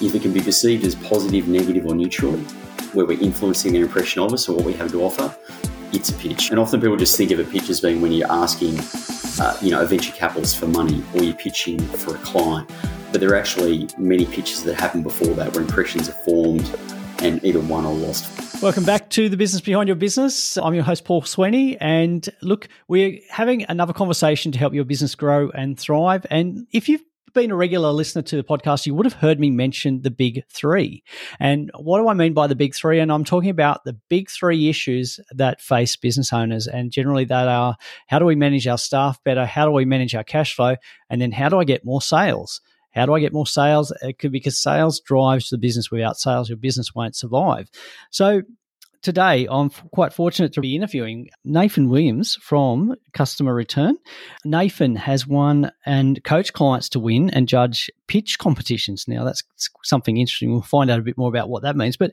if it can be perceived as positive, negative, or neutral, where we're influencing their impression of us or what we have to offer, it's a pitch. And often people just think of a pitch as being when you're asking, uh, you know, a venture capitalist for money or you're pitching for a client. But there are actually many pitches that happen before that where impressions are formed and either won or lost. Welcome back to the business behind your business. I'm your host, Paul Sweeney. And look, we're having another conversation to help your business grow and thrive. And if you've been a regular listener to the podcast, you would have heard me mention the big three. And what do I mean by the big three? And I'm talking about the big three issues that face business owners. And generally, that are how do we manage our staff better? How do we manage our cash flow? And then how do I get more sales? How do I get more sales? It could be because sales drives the business. Without sales, your business won't survive. So today I'm quite fortunate to be interviewing Nathan Williams from Customer Return. Nathan has won and coached clients to win and judge pitch competitions. Now, that's something interesting. We'll find out a bit more about what that means. But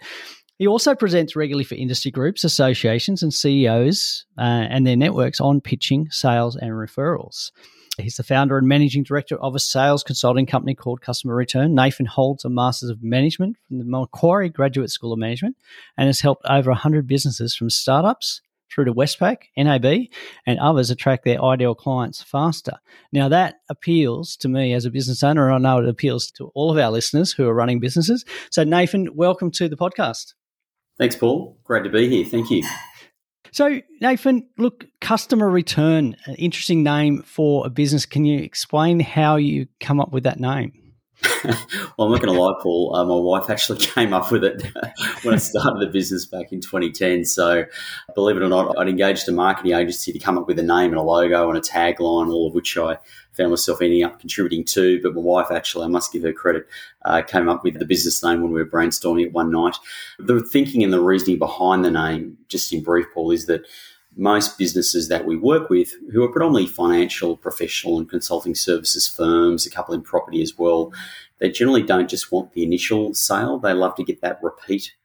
he also presents regularly for industry groups, associations, and CEOs uh, and their networks on pitching, sales, and referrals. He's the founder and managing director of a sales consulting company called Customer Return. Nathan holds a Master's of Management from the Macquarie Graduate School of Management and has helped over 100 businesses from startups through to Westpac, NAB, and others attract their ideal clients faster. Now, that appeals to me as a business owner, and I know it appeals to all of our listeners who are running businesses. So, Nathan, welcome to the podcast. Thanks, Paul. Great to be here. Thank you. So, Nathan, look, customer return, an interesting name for a business. Can you explain how you come up with that name? Well, I'm not going to lie, Paul. Uh, my wife actually came up with it when I started the business back in 2010. So, believe it or not, I'd engaged a marketing agency to come up with a name and a logo and a tagline, all of which I found myself ending up contributing to. But my wife, actually, I must give her credit, uh, came up with the business name when we were brainstorming it one night. The thinking and the reasoning behind the name, just in brief, Paul, is that most businesses that we work with, who are predominantly financial, professional, and consulting services firms, a couple in property as well, they generally don't just want the initial sale. They love to get that repeat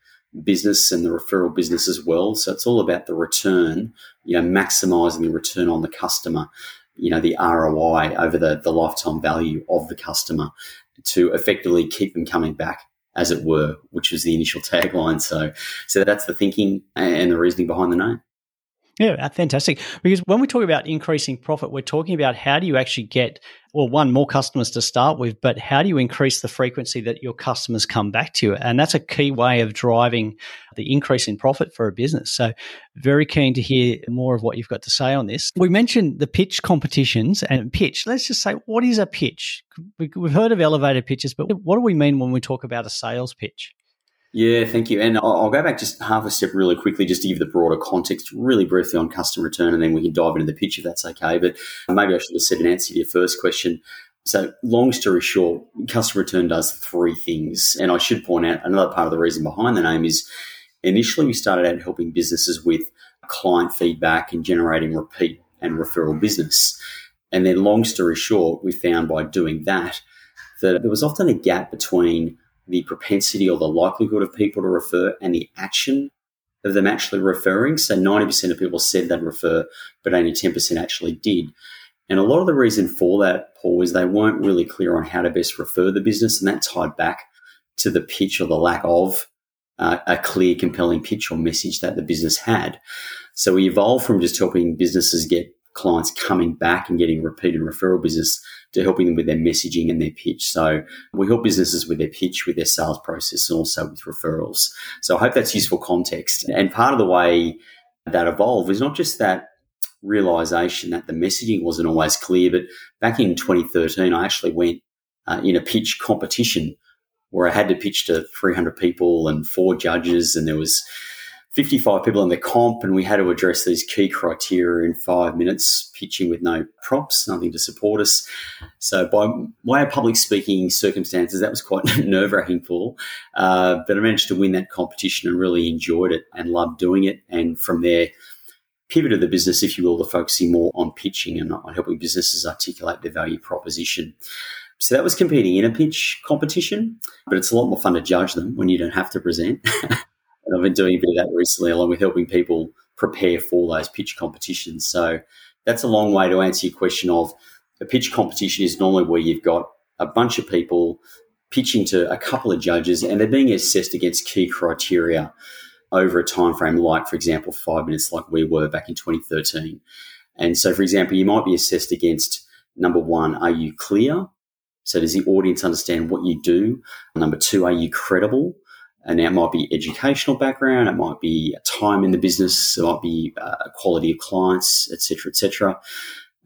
business and the referral business as well. So it's all about the return, you know, maximizing the return on the customer, you know, the ROI over the, the lifetime value of the customer to effectively keep them coming back as it were, which was the initial tagline. So, so that's the thinking and the reasoning behind the name. Yeah, uh, fantastic. Because when we talk about increasing profit, we're talking about how do you actually get, well, one, more customers to start with, but how do you increase the frequency that your customers come back to you? And that's a key way of driving the increase in profit for a business. So, very keen to hear more of what you've got to say on this. We mentioned the pitch competitions and pitch. Let's just say, what is a pitch? We've heard of elevator pitches, but what do we mean when we talk about a sales pitch? Yeah, thank you. And I'll go back just half a step really quickly just to give the broader context, really briefly on customer return, and then we can dive into the pitch if that's okay. But maybe I should have said an answer to your first question. So, long story short, customer return does three things. And I should point out another part of the reason behind the name is initially we started out helping businesses with client feedback and generating repeat and referral business. And then, long story short, we found by doing that that there was often a gap between the propensity or the likelihood of people to refer and the action of them actually referring. So 90% of people said they'd refer, but only 10% actually did. And a lot of the reason for that, Paul, is they weren't really clear on how to best refer the business. And that tied back to the pitch or the lack of uh, a clear, compelling pitch or message that the business had. So we evolved from just helping businesses get clients coming back and getting repeat and referral business to helping them with their messaging and their pitch. So we help businesses with their pitch, with their sales process, and also with referrals. So I hope that's useful context. And part of the way that evolved was not just that realization that the messaging wasn't always clear, but back in 2013, I actually went uh, in a pitch competition where I had to pitch to 300 people and four judges, and there was 55 people in the comp, and we had to address these key criteria in five minutes, pitching with no props, nothing to support us. So, by way of public speaking circumstances, that was quite nerve wracking, for, Uh, but I managed to win that competition and really enjoyed it and loved doing it. And from there, pivoted the business, if you will, to focusing more on pitching and on helping businesses articulate their value proposition. So that was competing in a pitch competition, but it's a lot more fun to judge them when you don't have to present. And I've been doing a bit of that recently, along with helping people prepare for those pitch competitions. So that's a long way to answer your question of a pitch competition is normally where you've got a bunch of people pitching to a couple of judges and they're being assessed against key criteria over a time frame like for example five minutes like we were back in 2013 and so for example you might be assessed against number one are you clear? So does the audience understand what you do? Number two are you credible and that might be educational background it might be time in the business it might be uh, quality of clients etc etc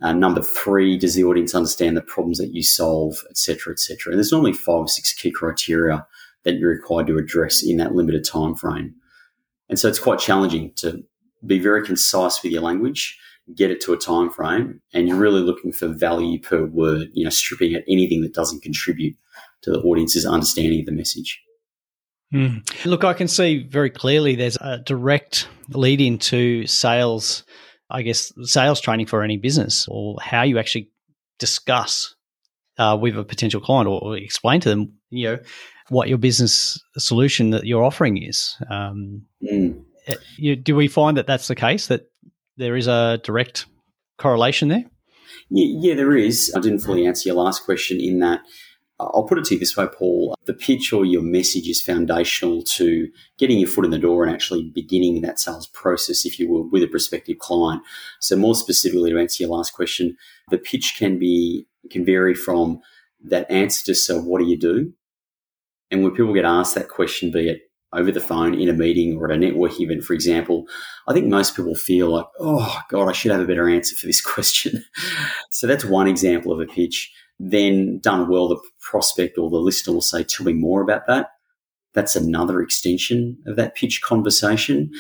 uh, number three, does the audience understand the problems that you solve, etc., etc. And there's normally five or six key criteria that you're required to address in that limited time frame. And so it's quite challenging to be very concise with your language, get it to a time frame, and you're really looking for value per word, you know, stripping out anything that doesn't contribute to the audience's understanding of the message. Mm. Look, I can see very clearly there's a direct lead into sales I guess, sales training for any business or how you actually discuss uh, with a potential client or, or, explain to them, you know, what your business solution that you're offering is. Um, mm. you, do we find that that's the case, that there is a direct correlation there? Yeah, yeah, there is. I didn't fully answer your last question in that I'll put it to you this way, Paul. The pitch or your message is foundational to getting your foot in the door and actually beginning that sales process, if you will, with a prospective client. So, more specifically, to answer your last question, the pitch can be can vary from that answer to so what do you do? And when people get asked that question, be it over the phone in a meeting or at a networking event, for example, I think most people feel like, oh God, I should have a better answer for this question. so that's one example of a pitch then done well, the prospect or the listener will say, Tell me more about that. That's another extension of that pitch conversation.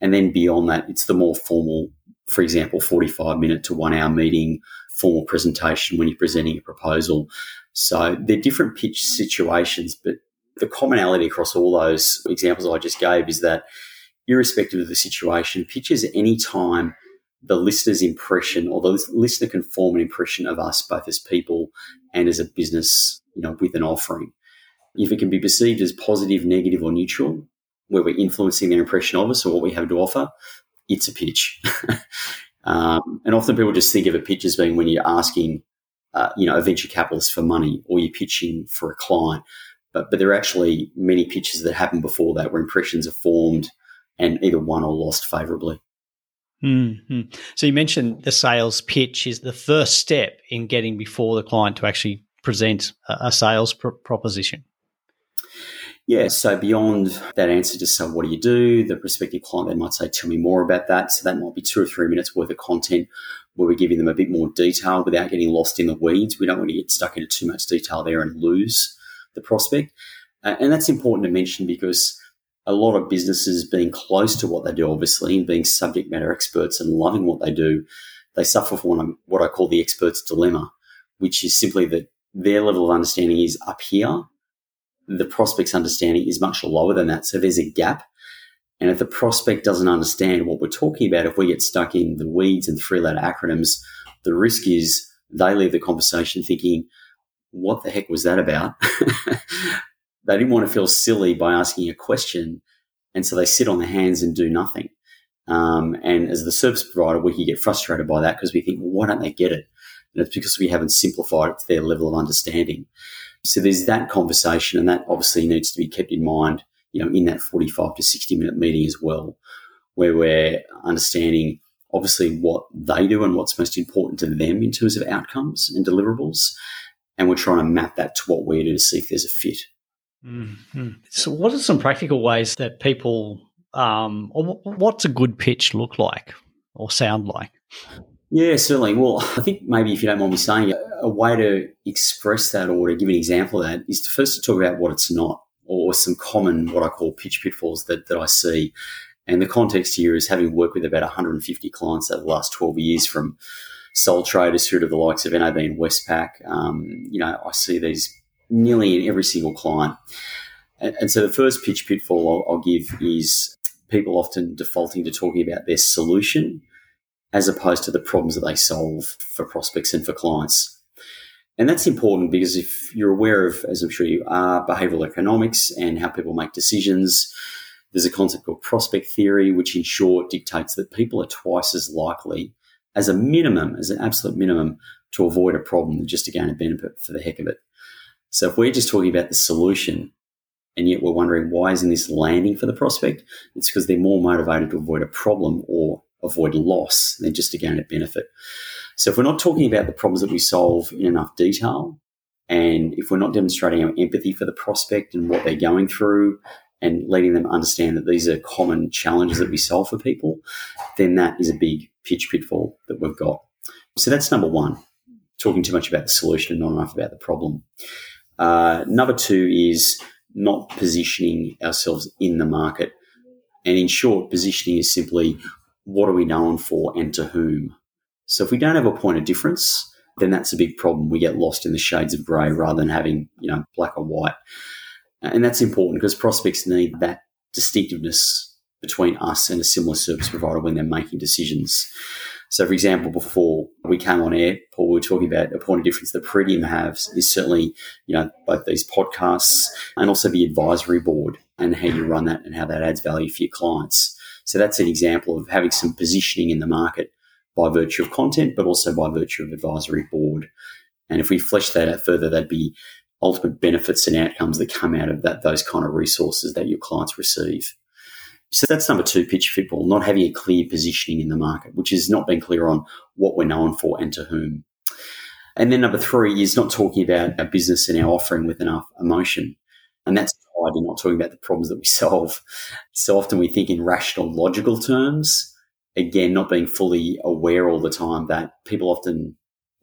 And then beyond that, it's the more formal, for example, 45 minute to one hour meeting, formal presentation when you're presenting a proposal. So they're different pitch situations, but the commonality across all those examples I just gave is that irrespective of the situation, pitches any time the listener's impression or the listener can form an impression of us both as people and as a business, you know, with an offering. If it can be perceived as positive, negative, or neutral, where we're influencing their impression of us or what we have to offer, it's a pitch. um, and often people just think of a pitch as being when you're asking, uh, you know, a venture capitalist for money or you're pitching for a client. But, but there are actually many pitches that happen before that where impressions are formed and either won or lost favorably. Mm-hmm. So you mentioned the sales pitch is the first step in getting before the client to actually present a, sales pr- proposition. Yeah, so beyond that answer to say, what do you do? The prospective client then might say, tell me more about that. So that might be two or three minutes worth of content where we're giving them a bit more detail without getting lost in the weeds. We don't want to get stuck into too much detail there and lose the prospect. And that's important to mention because a lot of businesses being close to what they do, obviously, and being subject matter experts and loving what they do, they suffer from what I call the expert's dilemma, which is simply that their level of understanding is up here. The prospect's understanding is much lower than that. So there's a gap. And if the prospect doesn't understand what we're talking about, if we get stuck in the weeds and three letter acronyms, the risk is they leave the conversation thinking, what the heck was that about? they didn't want to feel silly by asking a question. And so they sit on their hands and do nothing. Um, and as the service provider, we can get frustrated by that because we think, well, why don't they get it? And it's because we haven't simplified it to their level of understanding. So there's that conversation, and that obviously needs to be kept in mind, you know, in that 45 to 60 minute meeting as well, where we're understanding obviously what they do and what's most important to them in terms of outcomes and deliverables. And we're trying to map that to what we do to see if there's a fit. Mm-hmm. So, what are some practical ways that people, um, or what's a good pitch look like or sound like? Yeah, certainly. Well, I think maybe if you don't mind me saying, a way to express that or to give an example of that is to first talk about what it's not, or some common what I call pitch pitfalls that, that I see. And the context here is having worked with about 150 clients over the last 12 years, from sole traders through to the likes of NAB and Westpac. Um, you know, I see these nearly in every single client. And, and so the first pitch pitfall I'll, I'll give is people often defaulting to talking about their solution as opposed to the problems that they solve for prospects and for clients. And that's important because if you're aware of, as I'm sure you are, behavioral economics and how people make decisions, there's a concept called prospect theory, which in short dictates that people are twice as likely, as a minimum, as an absolute minimum, to avoid a problem than just to gain a benefit for the heck of it. So if we're just talking about the solution and yet we're wondering why isn't this landing for the prospect, it's because they're more motivated to avoid a problem or avoid loss than just to gain a benefit. So if we're not talking about the problems that we solve in enough detail, and if we're not demonstrating our empathy for the prospect and what they're going through and letting them understand that these are common challenges that we solve for people, then that is a big pitch pitfall that we've got. So that's number one, talking too much about the solution and not enough about the problem. Uh, number two is not positioning ourselves in the market. And in short, positioning is simply what are we known for and to whom. So if we don't have a point of difference, then that's a big problem. We get lost in the shades of grey rather than having, you know, black or white. And that's important because prospects need that distinctiveness between us and a similar service provider when they're making decisions. So, for example, before we came on air, Paul, we were talking about a point of difference that Pretium has is certainly, you know, both these podcasts and also the advisory board and how you run that and how that adds value for your clients. So that's an example of having some positioning in the market by virtue of content, but also by virtue of advisory board. And if we flesh that out further, that'd be ultimate benefits and outcomes that come out of that, those kind of resources that your clients receive. So that's number two, pitch pitfall, not having a clear positioning in the market, which is not being clear on what we're known for and to whom. And then number three is not talking about our business and our offering with enough emotion. And that's tied in not talking about the problems that we solve. So often we think in rational, logical terms. Again, not being fully aware all the time that people often,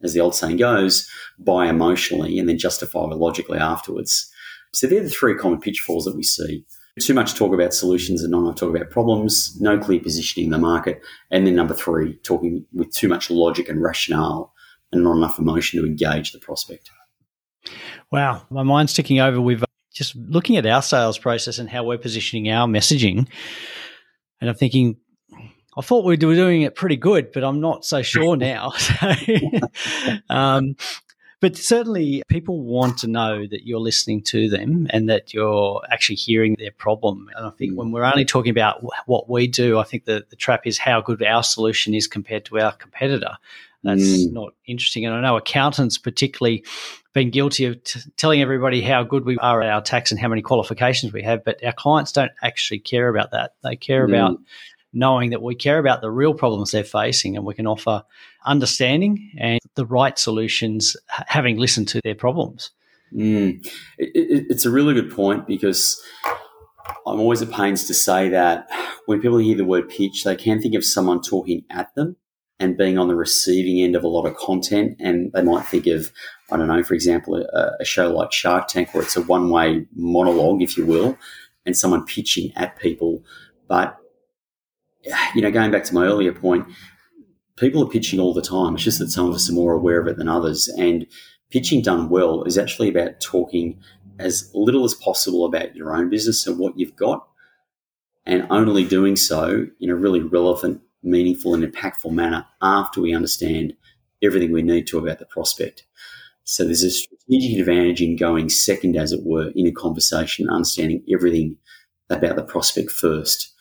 as the old saying goes, buy emotionally and then justify logically afterwards. So they're the three common pitfalls that we see. Too much talk about solutions and not enough talk about problems, no clear positioning in the market. And then number three, talking with too much logic and rationale and not enough emotion to engage the prospect. Wow, my mind's ticking over with uh, just looking at our sales process and how we're positioning our messaging. And I'm thinking, I thought we were doing it pretty good, but I'm not so sure now. um, but certainly, people want to know that you're listening to them and that you're actually hearing their problem. And I think when we're only talking about what we do, I think the, the trap is how good our solution is compared to our competitor. That's mm. not interesting. And I know accountants, particularly, been guilty of t- telling everybody how good we are at our tax and how many qualifications we have, but our clients don't actually care about that. They care mm. about knowing that we care about the real problems they're facing and we can offer understanding and the right solutions, having listened to their problems. Mm. It, it, it's a really good point because I'm always at pains to say that when people hear the word pitch, they can think of someone talking at them and being on the receiving end of a lot of content. And they might think of, I don't know, for example, a, a show like Shark Tank where it's a one way monologue, if you will, and someone pitching at people. But you know, going back to my earlier point, people are pitching all the time. It's just that some of us are more aware of it than others. And pitching done well is actually about talking as little as possible about your own business and what you've got, and only doing so in a really relevant, meaningful, and impactful manner after we understand everything we need to about the prospect. So there's a strategic advantage in going second, as it were, in a conversation, understanding everything about the prospect first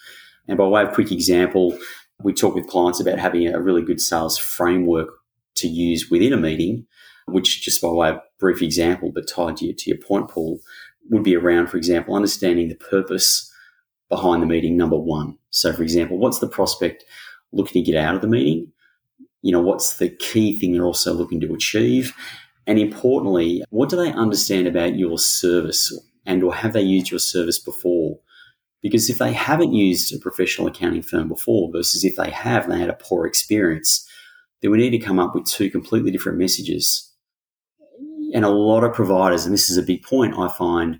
and by way of quick example, we talk with clients about having a really good sales framework to use within a meeting, which just by way of brief example, but tied to your, to your point, Paul, would be around, for example, understanding the purpose behind the meeting, number one. So, for example, what's the prospect looking to get out of the meeting? You know, what's the key thing they're also looking to achieve? And importantly, what do they understand about your service and or have they used your service before? Because if they haven't used a professional accounting firm before versus if they have and they had a poor experience, then we need to come up with two completely different messages. And a lot of providers, and this is a big point, I find,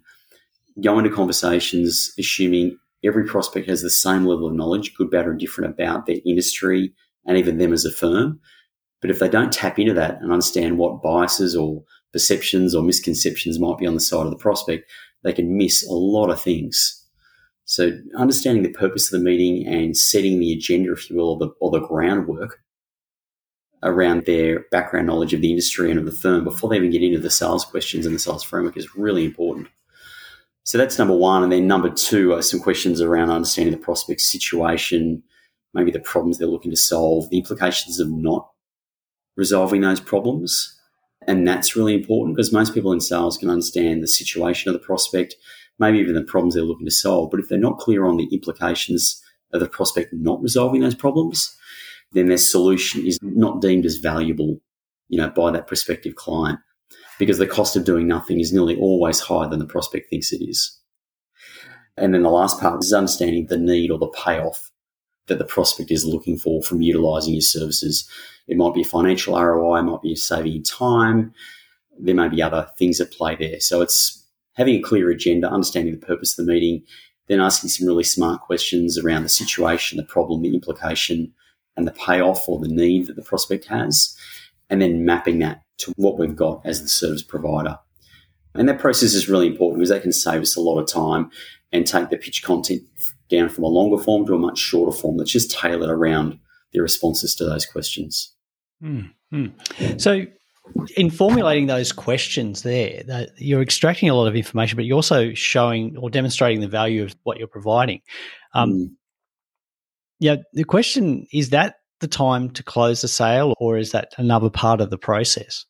go into conversations assuming every prospect has the same level of knowledge, good, bad, or different about their industry and even them as a firm. But if they don't tap into that and understand what biases or perceptions or misconceptions might be on the side of the prospect, they can miss a lot of things. So understanding the purpose of the meeting and setting the agenda, if you will, or the, or the groundwork around their background knowledge of the industry and of the firm before they even get into the sales questions and the sales framework is really important. So that's number one. And then number two are some questions around understanding the prospect's situation, maybe the problems they're looking to solve, the implications of not resolving those problems, And that's really important because most people in sales can understand the situation of the prospect, maybe even the problems they're looking to solve. But if they're not clear on the implications of the prospect not resolving those problems, then their solution is not deemed as valuable, you know, by that prospective client because the cost of doing nothing is nearly always higher than the prospect thinks it is. And then the last part is understanding the need or the payoff that the prospect is looking for from utilizing your services. It might be financial ROI, it might be saving in time. There may be other things at play there. So it's having a clear agenda, understanding the purpose of the meeting, then asking some really smart questions around the situation, the problem, the implication, and the payoff or the need that the prospect has, and then mapping that to what we've got as the service provider. And that process is really important because that can save us a lot of time and take the pitch content down from a longer form to a much shorter form that's just tailored around the responses to those questions. Mm-hmm. So, in formulating those questions there, you're extracting a lot of information, but you're also showing or demonstrating the value of what you're providing. Um, mm. Yeah, the question is that the time to close the sale, or is that another part of the process?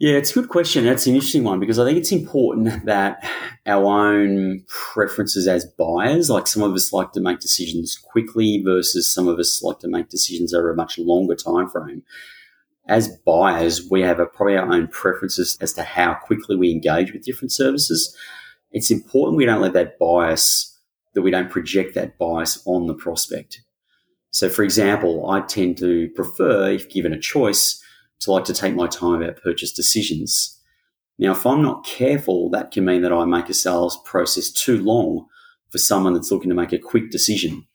Yeah, it's a good question. That's an interesting one because I think it's important that our own preferences as buyers, like some of us like to make decisions quickly versus some of us like to make decisions over a much longer time frame. As buyers, we have a, probably our own preferences as to how quickly we engage with different services. It's important we don't let that bias, that we don't project that bias on the prospect. So, for example, I tend to prefer, if given a choice, to like to take my time about purchase decisions. Now, if I'm not careful, that can mean that I make a sales process too long for someone that's looking to make a quick decision.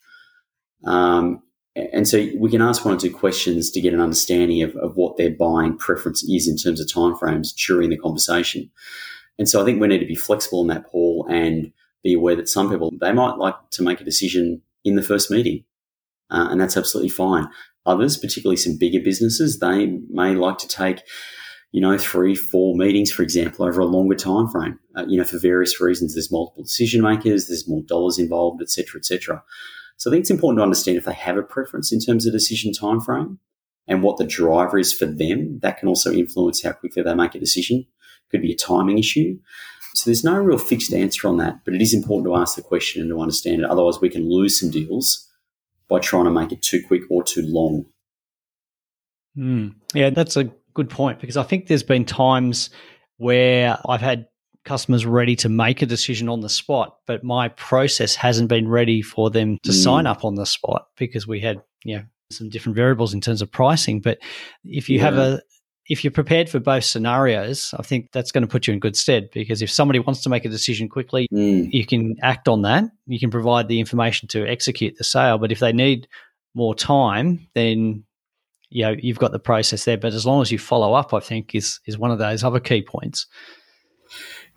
Um, and so we can ask one or two questions to get an understanding of, of what their buying preference is in terms of timeframes during the conversation. And so I think we need to be flexible in that, Paul, and be aware that some people, they might like to make a decision in the first meeting. Uh, and that's absolutely fine. Others, particularly some bigger businesses, they may like to take, you know, three, four meetings, for example, over a longer time frame. Uh, you know, for various reasons, there's multiple decision makers, there's more dollars involved, et cetera, et cetera. So I think it's important to understand if they have a preference in terms of decision time frame and what the driver is for them. That can also influence how quickly they make a decision. Could be a timing issue. So there's no real fixed answer on that, but it is important to ask the question and to understand it. Otherwise, we can lose some deals by trying to make it too quick or too long. Mm. Yeah, that's a good point because I think there's been times where I've had customers ready to make a decision on the spot, but my process hasn't been ready for them to mm. sign up on the spot because we had, you know, some different variables in terms of pricing. But if you yeah. have a if you're prepared for both scenarios, I think that's going to put you in good stead because if somebody wants to make a decision quickly, mm. you can act on that. You can provide the information to execute the sale. But if they need more time, then you know you've got the process there. But as long as you follow up, I think is is one of those other key points.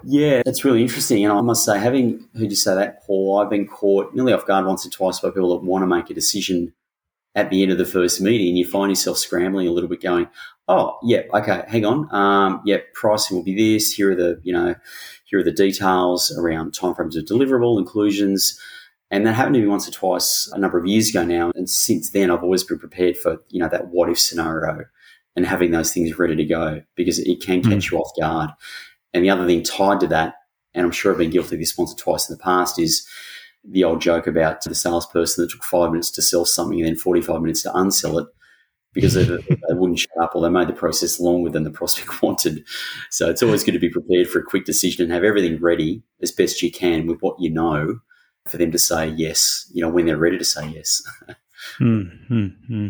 Yeah, it's really interesting. And I must say, having heard you say that, Paul, I've been caught nearly off guard once or twice by people that want to make a decision at the end of the first meeting. And you find yourself scrambling a little bit going, oh, yeah, okay, hang on. Um, yeah, pricing will be this. Here are the, you know, here are the details around timeframes of deliverable, inclusions. And that happened to me once or twice a number of years ago now. And since then, I've always been prepared for, you know, that what if scenario and having those things ready to go because it can catch mm. you off guard. And the other thing tied to that, and I'm sure I've been guilty of this once or twice in the past, is the old joke about the salesperson that took five minutes to sell something and then 45 minutes to unsell it because they, they, wouldn't shut up or they made the process longer than the prospect wanted. So it's always good to be prepared for a quick decision and have everything ready as best you can with what you know for them to say yes, you know, when they're ready to say yes. mm-hmm.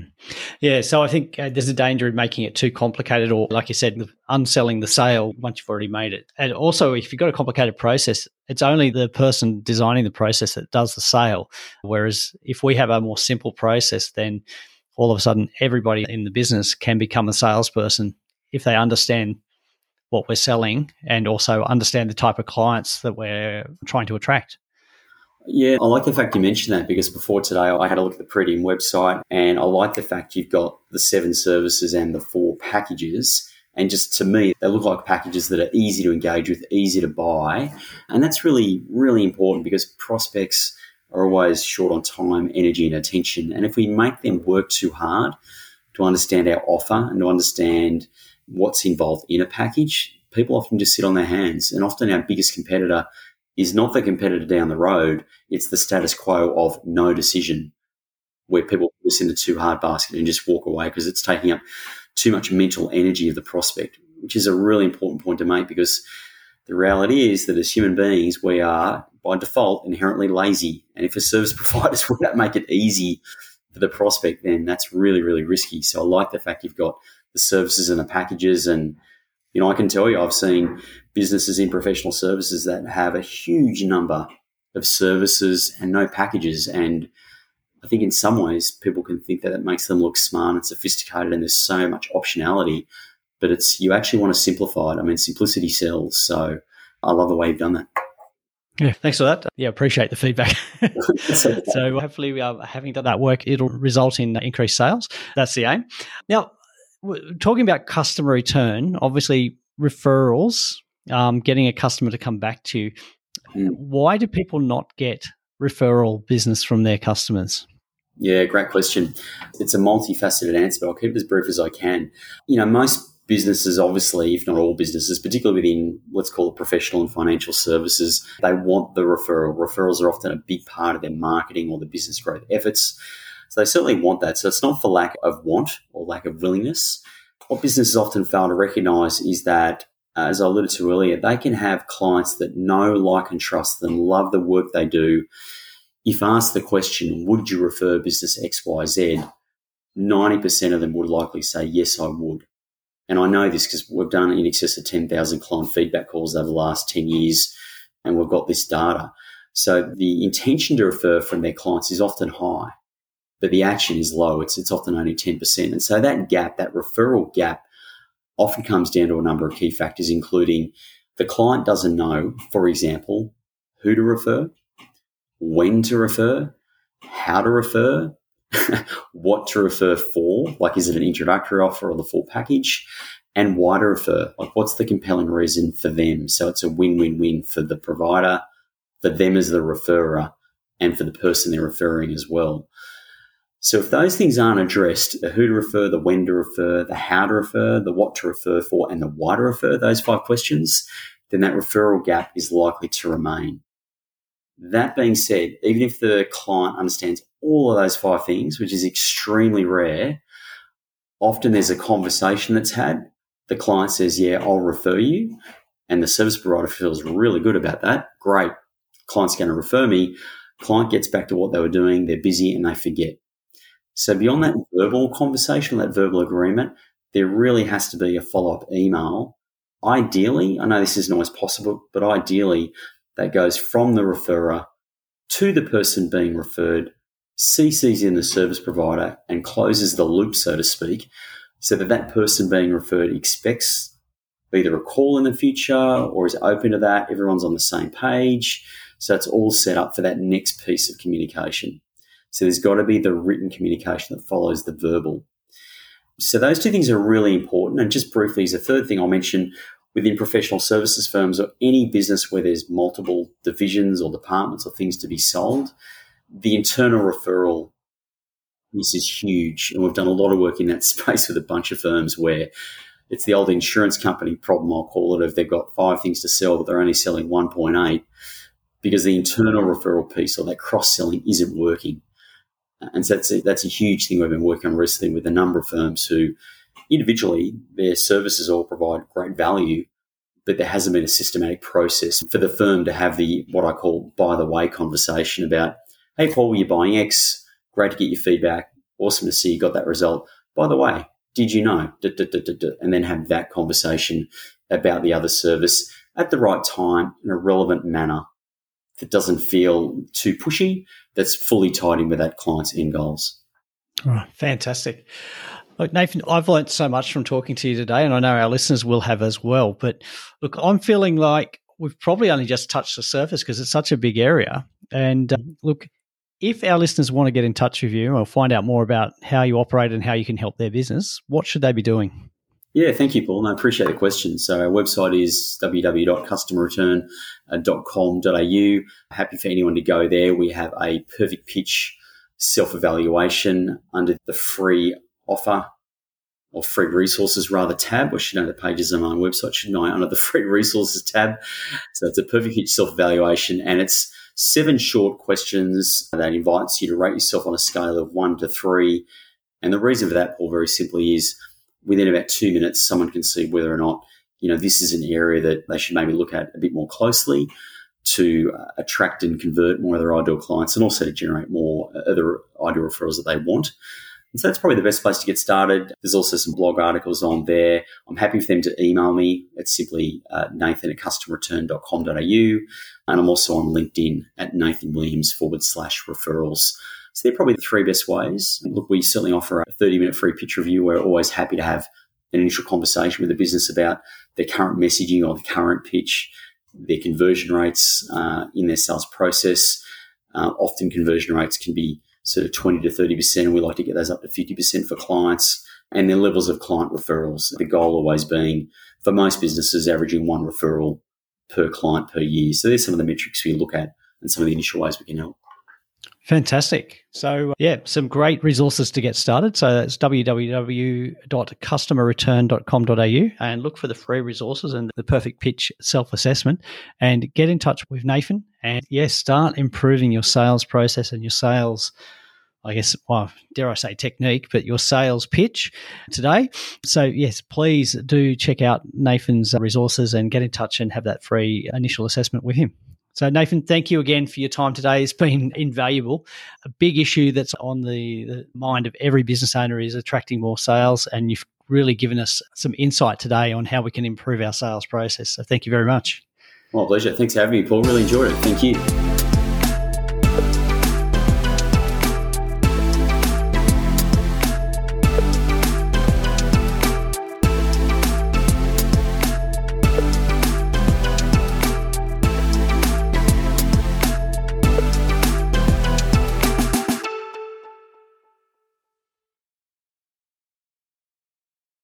Yeah, so I think uh, there's a danger in making it too complicated, or like you said, unselling the sale once you've already made it. And also, if you've got a complicated process, it's only the person designing the process that does the sale. Whereas if we have a more simple process, then all of a sudden everybody in the business can become a salesperson if they understand what we're selling and also understand the type of clients that we're trying to attract. Yeah, I like the fact you mentioned that because before today I had a look at the Pretium website and I like the fact you've got the seven services and the four packages. And just to me, they look like packages that are easy to engage with, easy to buy. And that's really, really important because prospects are always short on time, energy, and attention. And if we make them work too hard to understand our offer and to understand what's involved in a package, people often just sit on their hands. And often our biggest competitor is not the competitor down the road, it's the status quo of no decision, where people put us in a too hard basket and just walk away because it's taking up too much mental energy of the prospect, which is a really important point to make because the reality is that as human beings, we are by default inherently lazy. And if a service providers will not make it easy for the prospect, then that's really, really risky. So I like the fact you've got the services and the packages. And, you know, I can tell you, I've seen businesses in professional services that have a huge number of services and no packages. And I think in some ways people can think that it makes them look smart and sophisticated and there's so much optionality. But it's you actually want to simplify it. I mean, simplicity sells. So I love the way you've done that. Yeah, thanks for that. Yeah, appreciate the feedback. so hopefully, we are having done that work, it'll result in increased sales. That's the aim. Now, talking about customer return, obviously referrals, um, getting a customer to come back to you. Mm. Why do people not get referral business from their customers? Yeah, great question. It's a multifaceted answer, but I'll keep it as brief as I can. You know, most businesses, obviously, if not all businesses, particularly within let's call it professional and financial services, they want the referral. Referrals are often a big part of their marketing or the business growth efforts. So they certainly want that. So it's not for lack of want or lack of willingness. What businesses often fail to recognize is that, uh, as I alluded to earlier, they can have clients that know, like, and trust them, love the work they do. If asked the question, would you refer business XYZ? 90% of them would likely say, yes, I would. And I know this because we've done in excess of 10,000 client feedback calls over the last 10 years, and we've got this data. So the intention to refer from their clients is often high, but the action is low. It's, it's often only 10%. And so that gap, that referral gap, often comes down to a number of key factors, including the client doesn't know, for example, who to refer, when to refer, how to refer, what to refer for, like is it an introductory offer or the full package, and why to refer, like what's the compelling reason for them. So it's a win-win-win for the provider, for them as the referrer, and for the person they're referring as well. So if those things aren't addressed, the who to refer, the when to refer, the how to refer, the what to refer for, and the why to refer, those five questions, then that referral gap is likely to remain. That being said, even if the client understands all of those five things, which is extremely rare, often there's a conversation that's had. The client says, Yeah, I'll refer you. And the service provider feels really good about that. Great. Client's going to refer me. Client gets back to what they were doing. They're busy and they forget. So beyond that verbal conversation, that verbal agreement, there really has to be a follow up email. Ideally, I know this isn't always possible, but ideally, that goes from the referrer to the person being referred, CCs in the service provider, and closes the loop, so to speak, so that that person being referred expects either a call in the future or is open to that. Everyone's on the same page. So it's all set up for that next piece of communication. So there's got to be the written communication that follows the verbal. So those two things are really important. And just briefly, as a third thing I'll mention, within professional services firms or any business where there's multiple divisions or departments or things to be sold, the internal referral this is huge. And we've done a lot of work in that space with a bunch of firms where it's the old insurance company problem, I'll call it, if they've got five things to sell, but they're only selling 1.8 because the internal referral piece or that cross selling isn't working. And so that's a, that's a huge thing we've been working on recently with a number of firms who individually, their services all provide great value, but there hasn't been a systematic process for the firm to have the what I call by the way conversation about, hey, Paul, you're buying X. Great to get your feedback. Awesome to see you got that result. By the way, did you know? And then have that conversation about the other service at the right time in a relevant manner that doesn't feel too pushy, that's fully tied in with that client's end goals. Oh, fantastic. Look, Nathan, I've learned so much from talking to you today, and I know our listeners will have as well. But look, I'm feeling like we've probably only just touched the surface because it's such a big area. And uh, look, if our listeners want to get in touch with you or find out more about how you operate and how you can help their business, what should they be doing? Yeah, thank you, Paul. And I appreciate the question. So our website is www.customerreturn.com.au. Happy for anyone to go there. We have a perfect pitch self-evaluation under the free offer or free resources rather tab, or should know the pages on my website, shouldn't I, under the free resources tab. So it's a perfect pitch self evaluation and it's seven short questions that invites you to rate yourself on a scale of one to three. And the reason for that, Paul, very simply is within about two minutes, someone can see whether or not, you know, this is an area that they should maybe look at a bit more closely to uh, attract and convert more of their ideal clients and also to generate more other ideal referrals that they want. And so that's probably the best place to get started. There's also some blog articles on there. I'm happy for them to email me. It's simply uh, nathan at customerreturn.com.au. And I'm also on LinkedIn at Nathan Williams forward slash referrals. So they're probably the three best ways. Look, we certainly offer a 30 minute free pitch review. We're always happy to have an initial conversation with the business about their current messaging or the current pitch their conversion rates uh, in their sales process. Uh, often conversion rates can be sort of 20 to 30%, and we like to get those up to 50% for clients. And their levels of client referrals, the goal always being for most businesses averaging one referral per client per year. So there's some of the metrics we look at and some of the initial ways we can help. Fantastic. So, uh, yeah, some great resources to get started. So that's www.customerreturn.com.au and look for the free resources and the perfect pitch self assessment and get in touch with Nathan. And yes, start improving your sales process and your sales. I guess, well, dare I say technique, but your sales pitch today. So, yes, please do check out Nathan's uh, resources and get in touch and have that free initial assessment with him. So, Nathan, thank you again for your time today. It's been invaluable. A big issue that's on the, the mind of every business owner is attracting more sales, and you've really given us some insight today on how we can improve our sales process. So, thank you very much. My pleasure. Thanks for having me, Paul. Really enjoyed it. Thank you.